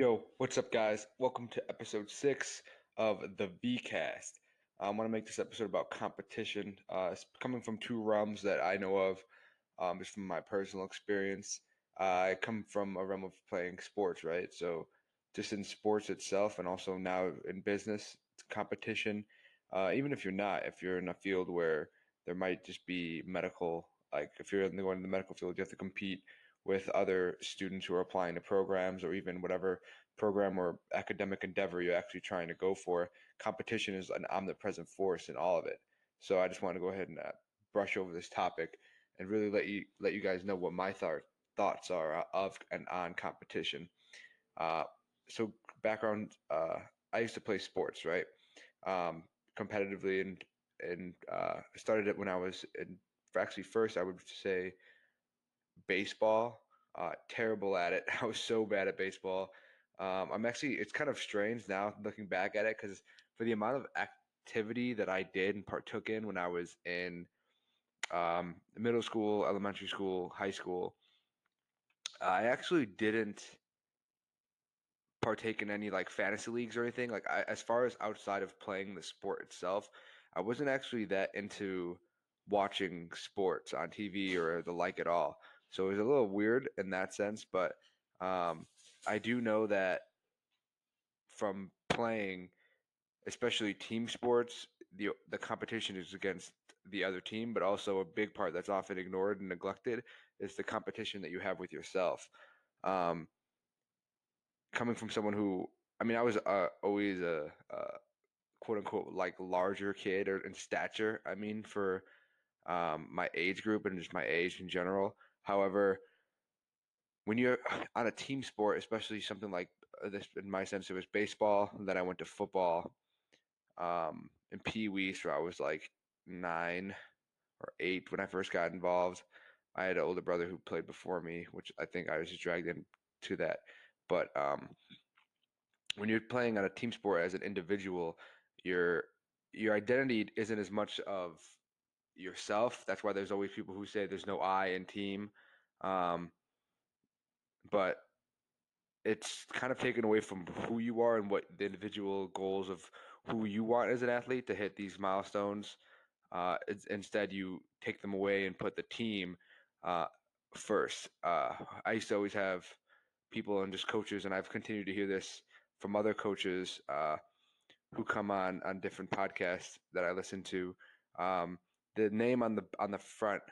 Yo, what's up, guys? Welcome to episode six of the VCast. I want to make this episode about competition. Uh, it's coming from two realms that I know of, um, just from my personal experience. Uh, I come from a realm of playing sports, right? So, just in sports itself, and also now in business, competition. Uh, even if you're not, if you're in a field where there might just be medical, like if you're going in the medical field, you have to compete with other students who are applying to programs or even whatever program or academic endeavor you're actually trying to go for. Competition is an omnipresent force in all of it. So I just want to go ahead and uh, brush over this topic and really let you let you guys know what my th- thoughts are of and on competition. Uh, so background, uh, I used to play sports, right, um, competitively, and and uh, I started it when I was in. Actually, first I would say baseball. Uh, terrible at it. I was so bad at baseball. Um, I'm actually, it's kind of strange now looking back at it because for the amount of activity that I did and partook in when I was in um, middle school, elementary school, high school, I actually didn't partake in any like fantasy leagues or anything. Like, I, as far as outside of playing the sport itself, I wasn't actually that into watching sports on TV or the like at all. So it was a little weird in that sense, but um, I do know that from playing, especially team sports, the the competition is against the other team, but also a big part that's often ignored and neglected is the competition that you have with yourself. Um, coming from someone who, I mean, I was uh, always a, a, quote unquote like larger kid or in stature. I mean, for um, my age group and just my age in general. However, when you're on a team sport, especially something like uh, this, in my sense, it was baseball. Then I went to football. Um, in Pee Wee, so I was like nine or eight when I first got involved. I had an older brother who played before me, which I think I was just dragged into that. But um, when you're playing on a team sport as an individual, your your identity isn't as much of yourself. That's why there's always people who say there's no I in team. Um, but it's kind of taken away from who you are and what the individual goals of who you want as an athlete to hit these milestones. Uh, instead, you take them away and put the team uh, first. Uh, I used to always have people and just coaches, and I've continued to hear this from other coaches uh, who come on on different podcasts that I listen to. Um, the name on the on the front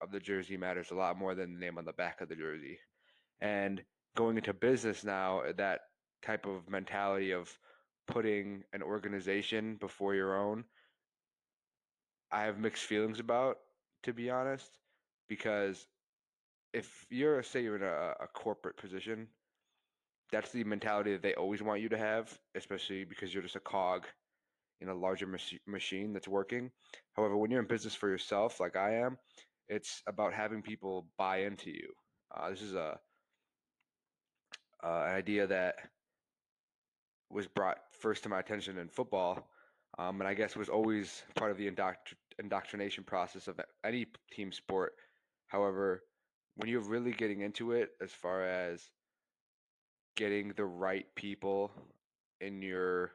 of the jersey matters a lot more than the name on the back of the jersey. And going into business now, eh, that type of mentality of putting an organization before your own, I have mixed feelings about, to be honest, because if you're say you're in a, a corporate position, that's the mentality that they always want you to have, especially because you're just a cog in a larger mach- machine that's working. However, when you're in business for yourself, like I am, it's about having people buy into you. Uh, this is a uh, an idea that was brought first to my attention in football, um, and I guess was always part of the indoctr- indoctrination process of any team sport. However, when you're really getting into it, as far as getting the right people in your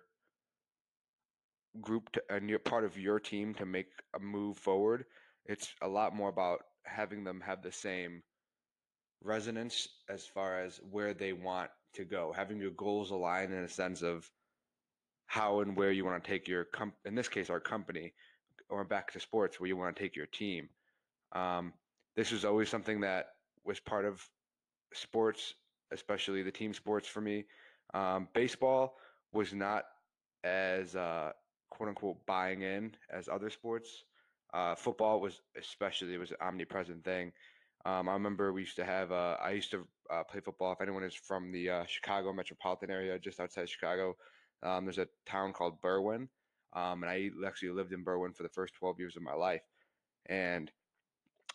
group to, and you're part of your team to make a move forward, it's a lot more about having them have the same resonance as far as where they want to go, having your goals aligned in a sense of how and where you want to take your com- in this case our company or back to sports where you want to take your team. Um, this was always something that was part of sports, especially the team sports for me. Um, baseball was not as uh, quote unquote buying in as other sports. Uh, football was especially it was an omnipresent thing. Um, I remember we used to have. Uh, I used to uh, play football. If anyone is from the uh, Chicago metropolitan area, just outside Chicago, um, there's a town called Berwyn, um, and I actually lived in Berwyn for the first 12 years of my life. And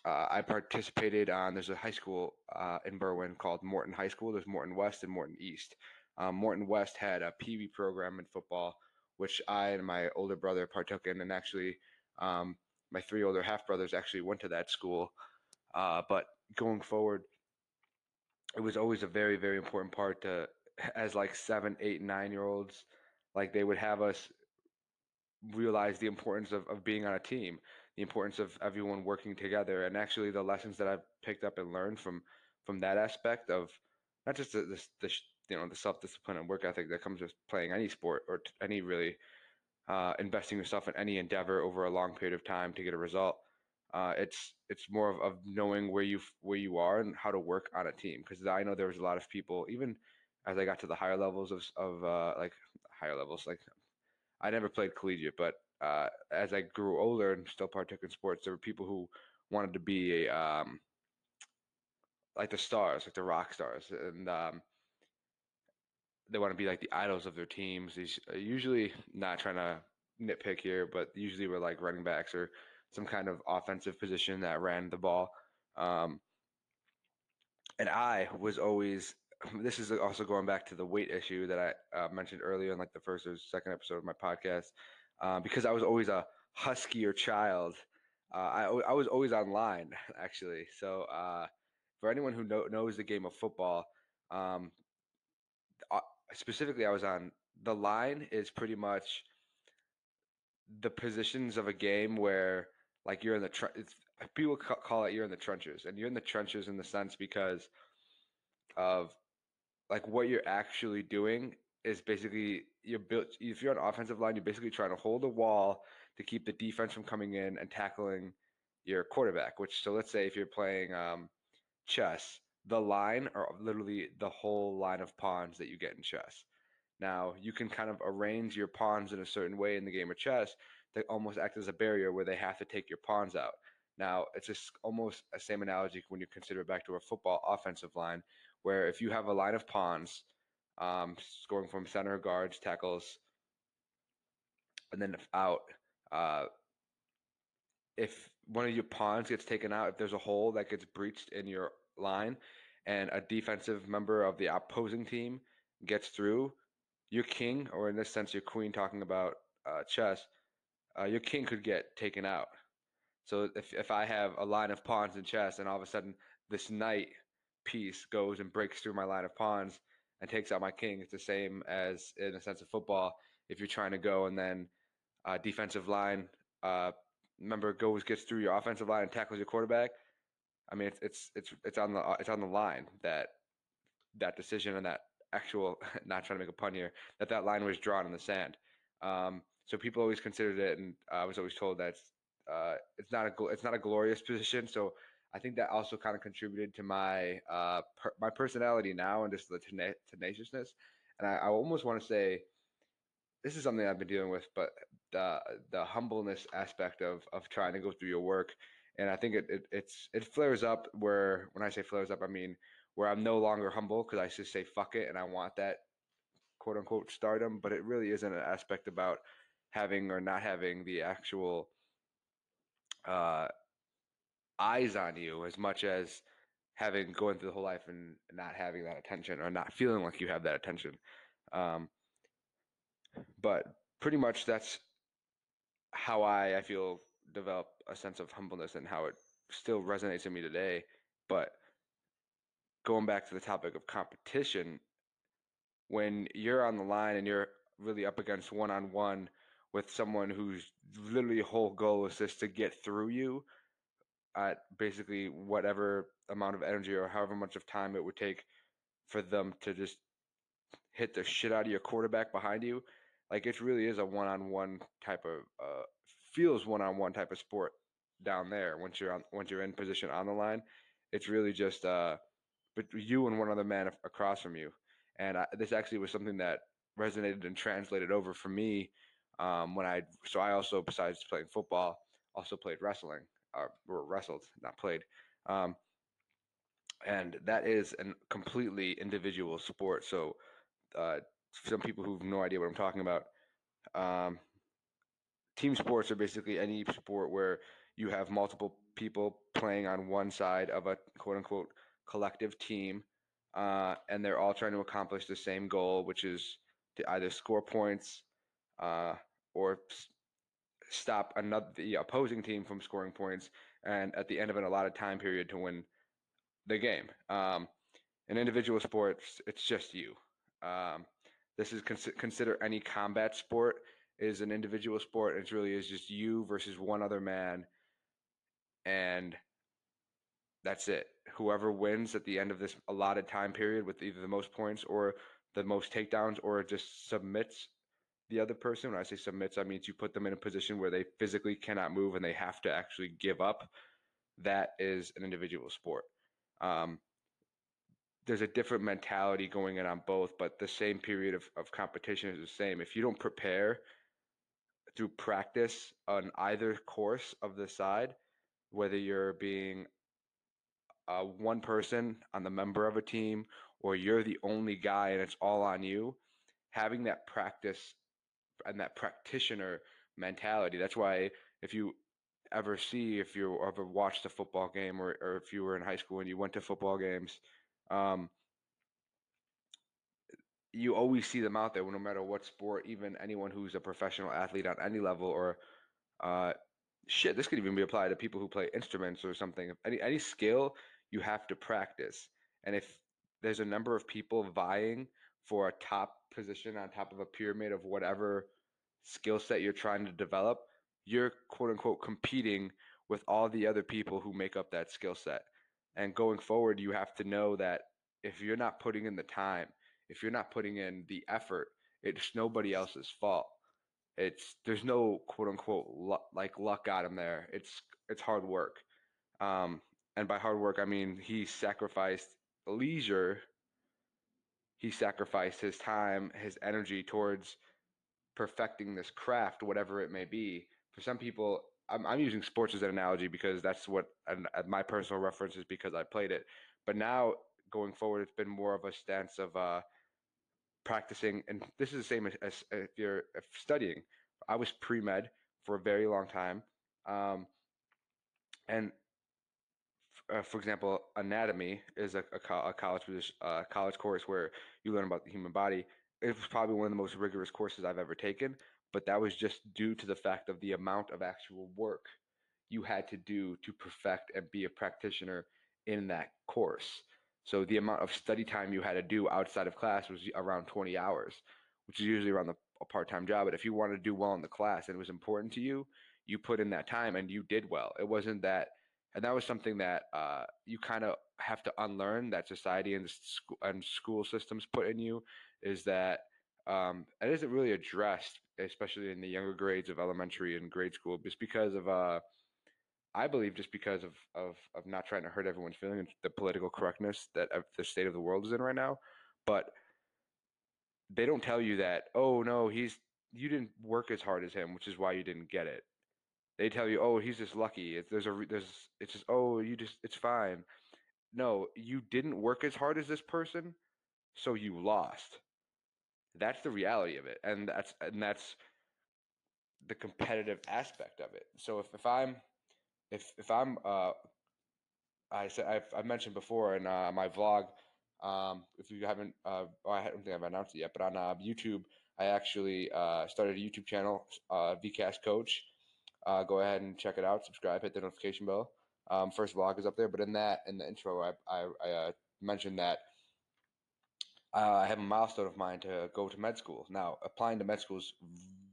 uh, I participated on. There's a high school uh, in Berwyn called Morton High School. There's Morton West and Morton East. Um, Morton West had a Wee program in football, which I and my older brother partook in, and actually, um, my three older half brothers actually went to that school. Uh, but going forward, it was always a very, very important part to as like seven, eight, nine year olds, like they would have us realize the importance of, of being on a team, the importance of everyone working together, and actually the lessons that I've picked up and learned from from that aspect of not just the, the, the you know the self discipline and work ethic that comes with playing any sport or any really uh, investing yourself in any endeavor over a long period of time to get a result. Uh, it's it's more of, of knowing where you where you are and how to work on a team because I know there was a lot of people even as I got to the higher levels of of uh, like higher levels like I never played collegiate but uh, as I grew older and still partook in sports there were people who wanted to be a um, like the stars like the rock stars and um, they want to be like the idols of their teams. Uh, usually not trying to nitpick here, but usually we're like running backs or some kind of offensive position that ran the ball. Um, and I was always. This is also going back to the weight issue that I uh, mentioned earlier in like the first or second episode of my podcast, uh, because I was always a huskier child. Uh, I I was always online actually. So uh, for anyone who know, knows the game of football, um, specifically I was on the line is pretty much the positions of a game where like you're in the tr- people call it you're in the trenches and you're in the trenches in the sense because of like what you're actually doing is basically you're built if you're on offensive line you're basically trying to hold a wall to keep the defense from coming in and tackling your quarterback which so let's say if you're playing um, chess the line or literally the whole line of pawns that you get in chess. Now, you can kind of arrange your pawns in a certain way in the game of chess that almost act as a barrier where they have to take your pawns out. Now, it's just almost a same analogy when you consider it back to a football offensive line, where if you have a line of pawns, um, scoring from center, guards, tackles, and then out, uh, if one of your pawns gets taken out, if there's a hole that gets breached in your line and a defensive member of the opposing team gets through, your king, or in this sense, your queen, talking about uh, chess, uh, your king could get taken out. So if, if I have a line of pawns in chess and all of a sudden this knight piece goes and breaks through my line of pawns and takes out my king, it's the same as in a sense of football. If you're trying to go and then uh, defensive line uh, member goes gets through your offensive line and tackles your quarterback, I mean, it's it's it's it's on the it's on the line that that decision and that actual not trying to make a pun here that that line was drawn in the sand. Um, so people always considered it, and I was always told that it's, uh, it's not a it's not a glorious position. So I think that also kind of contributed to my uh, per, my personality now and just the tena- tenaciousness. And I, I almost want to say this is something I've been dealing with, but the the humbleness aspect of of trying to go through your work and I think it, it it's it flares up where when I say flares up, I mean where I'm no longer humble because I just say fuck it and I want that quote unquote stardom, but it really isn't an aspect about having or not having the actual uh, eyes on you as much as having going through the whole life and not having that attention or not feeling like you have that attention. Um, but pretty much that's how I, I feel develop a sense of humbleness and how it still resonates in me today. But going back to the topic of competition, when you're on the line and you're really up against one on one with someone whose literally whole goal is just to get through you at basically whatever amount of energy or however much of time it would take for them to just hit the shit out of your quarterback behind you. Like it really is a one on one type of uh, feels one on one type of sport down there once you're on once you're in position on the line. It's really just uh, but you and one other man across from you. And I, this actually was something that resonated and translated over for me um, when I so I also besides playing football also played wrestling uh, or wrestled not played. Um, and that is a completely individual sport. So, uh, some people who have no idea what I'm talking about, um, team sports are basically any sport where you have multiple people playing on one side of a quote unquote collective team, uh, and they're all trying to accomplish the same goal, which is to either score points uh, or stop another the opposing team from scoring points, and at the end of an allotted time period to win the game. Um, in individual sports, it's just you. Um, this is cons- consider any combat sport is an individual sport. and It really is just you versus one other man, and that's it. Whoever wins at the end of this allotted time period with either the most points or the most takedowns, or just submits the other person. When I say submits, I mean you put them in a position where they physically cannot move and they have to actually give up. That is an individual sport. Um, there's a different mentality going in on both, but the same period of, of competition is the same. If you don't prepare through practice on either course of the side, whether you're being uh, one person on the member of a team or you're the only guy and it's all on you, having that practice and that practitioner mentality. That's why if you ever see, if you ever watched a football game or, or if you were in high school and you went to football games, um, you always see them out there no matter what sport, even anyone who's a professional athlete on any level or uh, shit, this could even be applied to people who play instruments or something. Any any skill you have to practice. And if there's a number of people vying for a top position on top of a pyramid of whatever skill set you're trying to develop, you're quote unquote competing with all the other people who make up that skill set. And going forward, you have to know that if you're not putting in the time, if you're not putting in the effort, it's nobody else's fault. It's there's no quote unquote luck, like luck got him there. It's it's hard work, um, and by hard work I mean he sacrificed leisure. He sacrificed his time, his energy towards perfecting this craft, whatever it may be. For some people, I'm, I'm using sports as an analogy because that's what and, and my personal reference is because I played it. But now going forward, it's been more of a stance of uh, practicing, and this is the same as, as if you're studying. I was pre med for a very long time, um, and uh, for example, anatomy is a, a, a college uh, college course where you learn about the human body. It was probably one of the most rigorous courses I've ever taken, but that was just due to the fact of the amount of actual work you had to do to perfect and be a practitioner in that course. So the amount of study time you had to do outside of class was around 20 hours, which is usually around the, a part-time job. But if you wanted to do well in the class and it was important to you, you put in that time and you did well. It wasn't that, and that was something that uh, you kind of have to unlearn that society and, sc- and school systems put in you is that um, it isn't really addressed, especially in the younger grades of elementary and grade school, just because of uh, I believe just because of, of, of not trying to hurt everyone's feelings, the political correctness that uh, the state of the world is in right now. But they don't tell you that, oh no, he's you didn't work as hard as him, which is why you didn't get it. They tell you, oh, he's just lucky. It's, there's a there's it's just oh, you just it's fine. No, you didn't work as hard as this person, so you lost. That's the reality of it, and that's and that's the competitive aspect of it. So if if I'm if if I'm uh, I said I've, I've mentioned before in uh, my vlog. Um, if you haven't, uh, I don't think I've announced it yet, but on uh, YouTube, I actually uh, started a YouTube channel, uh, VCast Coach. Uh, go ahead and check it out. Subscribe, hit the notification bell. Um, first vlog is up there, but in that, in the intro, I I, I uh, mentioned that uh, I have a milestone of mine to go to med school. Now, applying to med school is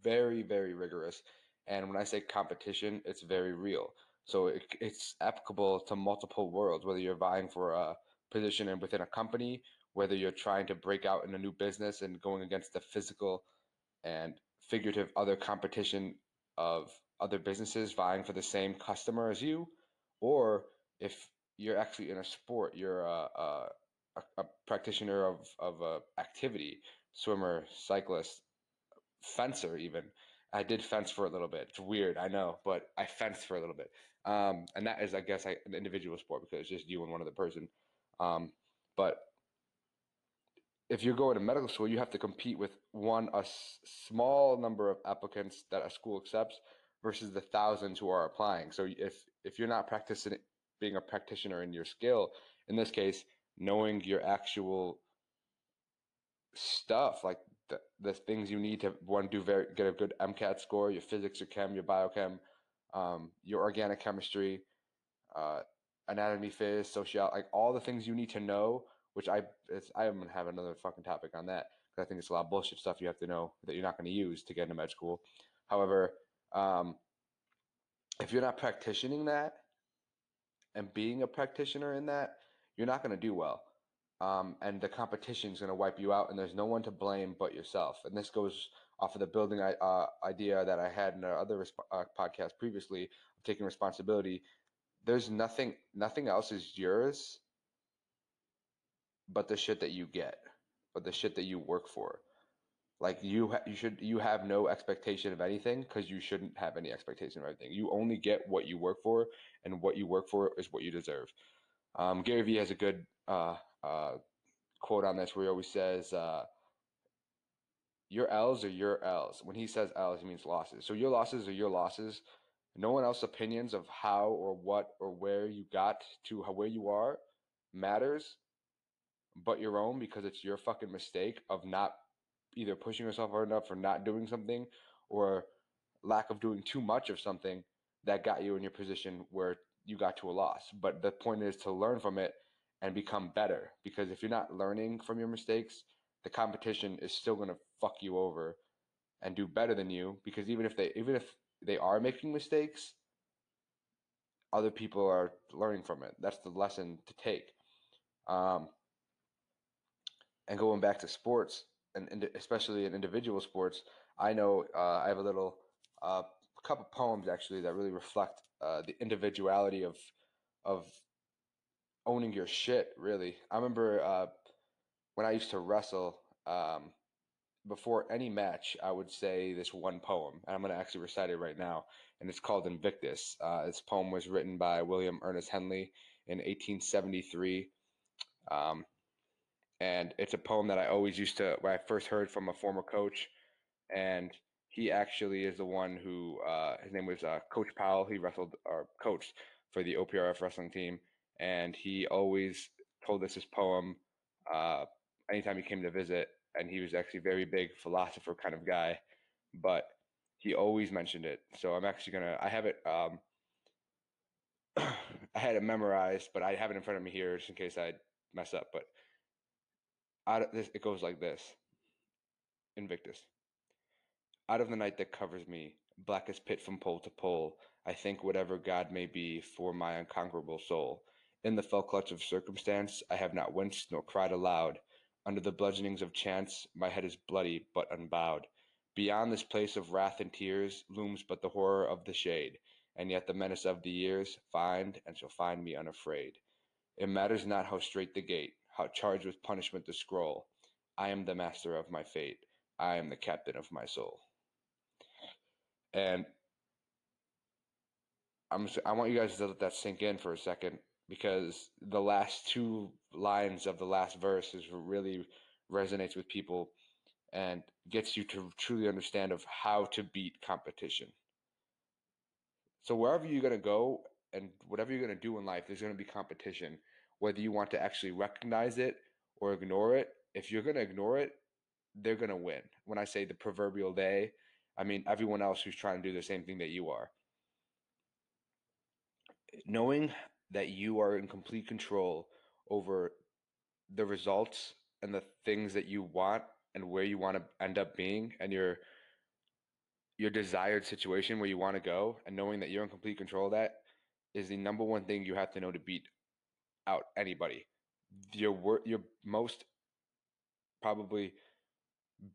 very, very rigorous, and when I say competition, it's very real. So it, it's applicable to multiple worlds, whether you're vying for a position in, within a company, whether you're trying to break out in a new business and going against the physical and figurative other competition of other businesses vying for the same customer as you, or if you're actually in a sport, you're a, a, a practitioner of, of a activity, swimmer, cyclist, fencer, even. I did fence for a little bit. It's weird, I know, but I fenced for a little bit. Um, and that is, I guess, an individual sport because it's just you and one other person. Um, but if you're going to medical school, you have to compete with one a s- small number of applicants that a school accepts versus the thousands who are applying. So if if you're not practicing being a practitioner in your skill, in this case, knowing your actual stuff, like the, the things you need to one do very get a good MCAT score, your physics, your chem, your biochem, um, your organic chemistry, uh, anatomy, phys, social, like all the things you need to know which I it's, I am gonna have another fucking topic on that because I think it's a lot of bullshit stuff you have to know that you're not going to use to get into med school. However, um, if you're not practicing that and being a practitioner in that, you're not going to do well. Um, and the competition is going to wipe you out, and there's no one to blame but yourself. And this goes off of the building uh, idea that I had in another resp- uh, podcast previously of taking responsibility. There's nothing, nothing else is yours but the shit that you get, but the shit that you work for. Like you, ha- you should, you have no expectation of anything because you shouldn't have any expectation of anything. You only get what you work for, and what you work for is what you deserve. Um, Gary Vee has a good uh, uh, quote on this where he always says, uh, "Your L's are your L's." When he says L's, he means losses. So your losses are your losses. No one else's opinions of how or what or where you got to where you are matters, but your own because it's your fucking mistake of not either pushing yourself hard enough or not doing something, or lack of doing too much of something that got you in your position where you got to a loss. But the point is to learn from it and become better. Because if you're not learning from your mistakes, the competition is still going to fuck you over and do better than you. Because even if they even if they are making mistakes, other people are learning from it. That's the lesson to take. Um, and going back to sports, and, and especially in individual sports, I know uh, I have a little uh, couple poems actually that really reflect uh, the individuality of of owning your shit. Really, I remember uh, when I used to wrestle. Um, before any match, I would say this one poem, and I'm going to actually recite it right now, and it's called Invictus. Uh, this poem was written by William Ernest Henley in 1873, um, and it's a poem that I always used to, when I first heard from a former coach, and he actually is the one who uh, his name was uh, Coach Powell. He wrestled or coached for the OPRF wrestling team, and he always told us his poem uh, anytime he came to visit. And he was actually very big philosopher kind of guy, but he always mentioned it. So I'm actually gonna I have it. Um, I had it memorized, but I have it in front of me here just in case I mess up. But out of this, it goes like this: Invictus. Out of the night that covers me, black as pit from pole to pole, I think whatever God may be for my unconquerable soul. In the fell clutch of circumstance, I have not winced nor cried aloud. Under the bludgeonings of chance, my head is bloody but unbowed. Beyond this place of wrath and tears looms but the horror of the shade, and yet the menace of the years find and shall find me unafraid. It matters not how strait the gate, how charged with punishment the scroll. I am the master of my fate. I am the captain of my soul. And I'm I want you guys to let that sink in for a second because the last two lines of the last verse is really resonates with people and gets you to truly understand of how to beat competition. So wherever you're going to go and whatever you're going to do in life, there's going to be competition. Whether you want to actually recognize it or ignore it, if you're going to ignore it, they're going to win. When I say the proverbial day, I mean everyone else who's trying to do the same thing that you are. Knowing that you are in complete control over the results and the things that you want and where you want to end up being and your your desired situation where you want to go and knowing that you're in complete control of that is the number one thing you have to know to beat out anybody. Your wor- your most probably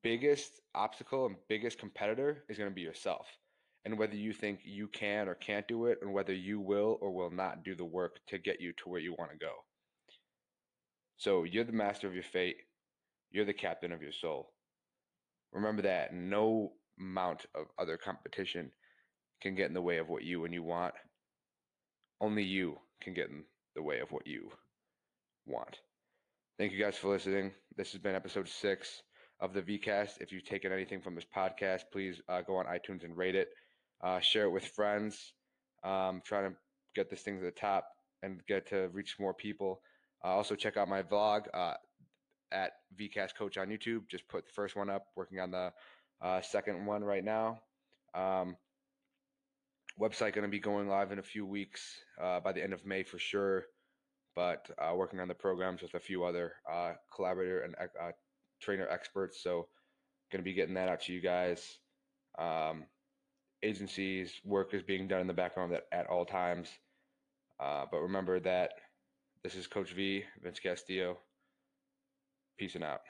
biggest obstacle and biggest competitor is going to be yourself. And whether you think you can or can't do it, and whether you will or will not do the work to get you to where you want to go. So you're the master of your fate. You're the captain of your soul. Remember that no amount of other competition can get in the way of what you and you want. Only you can get in the way of what you want. Thank you guys for listening. This has been episode six of the VCast. If you've taken anything from this podcast, please uh, go on iTunes and rate it. Uh, share it with friends. Um, trying to get this thing to the top and get to reach more people. Uh, also, check out my vlog uh, at VCast Coach on YouTube. Just put the first one up, working on the uh, second one right now. Um, website going to be going live in a few weeks uh, by the end of May for sure. but uh, working on the programs with a few other uh, collaborator and trainer experts. So, going to be getting that out to you guys. Um, agencies work is being done in the background at, at all times. Uh, but remember that this is Coach V, Vince Castillo. Peace and out.